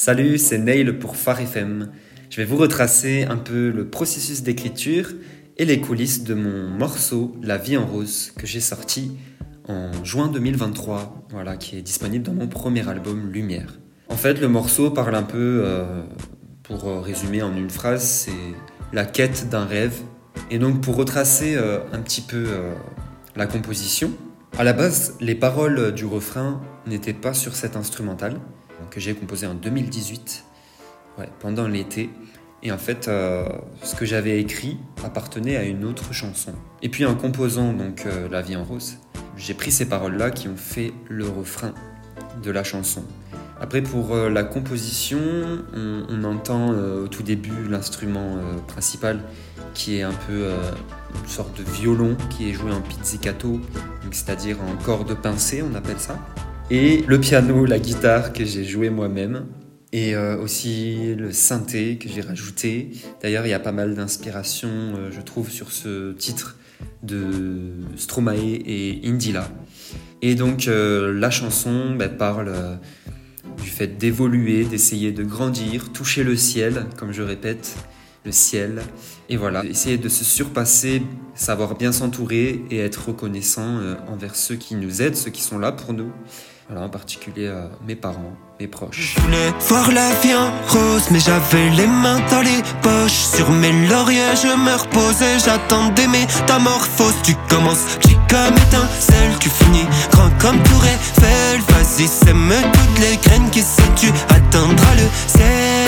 Salut, c'est Neil pour Phare FM. Je vais vous retracer un peu le processus d'écriture et les coulisses de mon morceau La vie en rose que j'ai sorti en juin 2023, voilà, qui est disponible dans mon premier album Lumière. En fait, le morceau parle un peu, euh, pour résumer en une phrase, c'est la quête d'un rêve. Et donc pour retracer euh, un petit peu euh, la composition, à la base, les paroles du refrain n'étaient pas sur cet instrumental que j'ai composé en 2018, pendant l'été. Et en fait, euh, ce que j'avais écrit appartenait à une autre chanson. Et puis en composant donc euh, La vie en rose, j'ai pris ces paroles-là qui ont fait le refrain de la chanson. Après, pour euh, la composition, on, entend au tout début l'instrument principal qui est un peu une sorte de violon qui est joué en pizzicato, c'est-à-dire en corde pincée, on appelle ça et le piano, la guitare que j'ai joué moi-même et euh, aussi le synthé que j'ai rajouté. D'ailleurs, il y a pas mal d'inspiration, euh, je trouve, sur ce titre de Stromae et Indila. Et donc, euh, la chanson bah, parle du fait d'évoluer, d'essayer de grandir, toucher le ciel, comme je répète, ciel. Et voilà, essayer de se surpasser, savoir bien s'entourer et être reconnaissant envers ceux qui nous aident, ceux qui sont là pour nous. Voilà, en particulier euh, mes parents, mes proches. Voulais voir la vie en rose, mais j'avais les mains dans les poches. Sur mes lauriers, je me reposais, j'attendais métamorphoses. Tu commences petit comme étincelle, tu finis grand comme Tour Eiffel. Vas-y, sème toutes les graines qui se tu atteindras le ciel.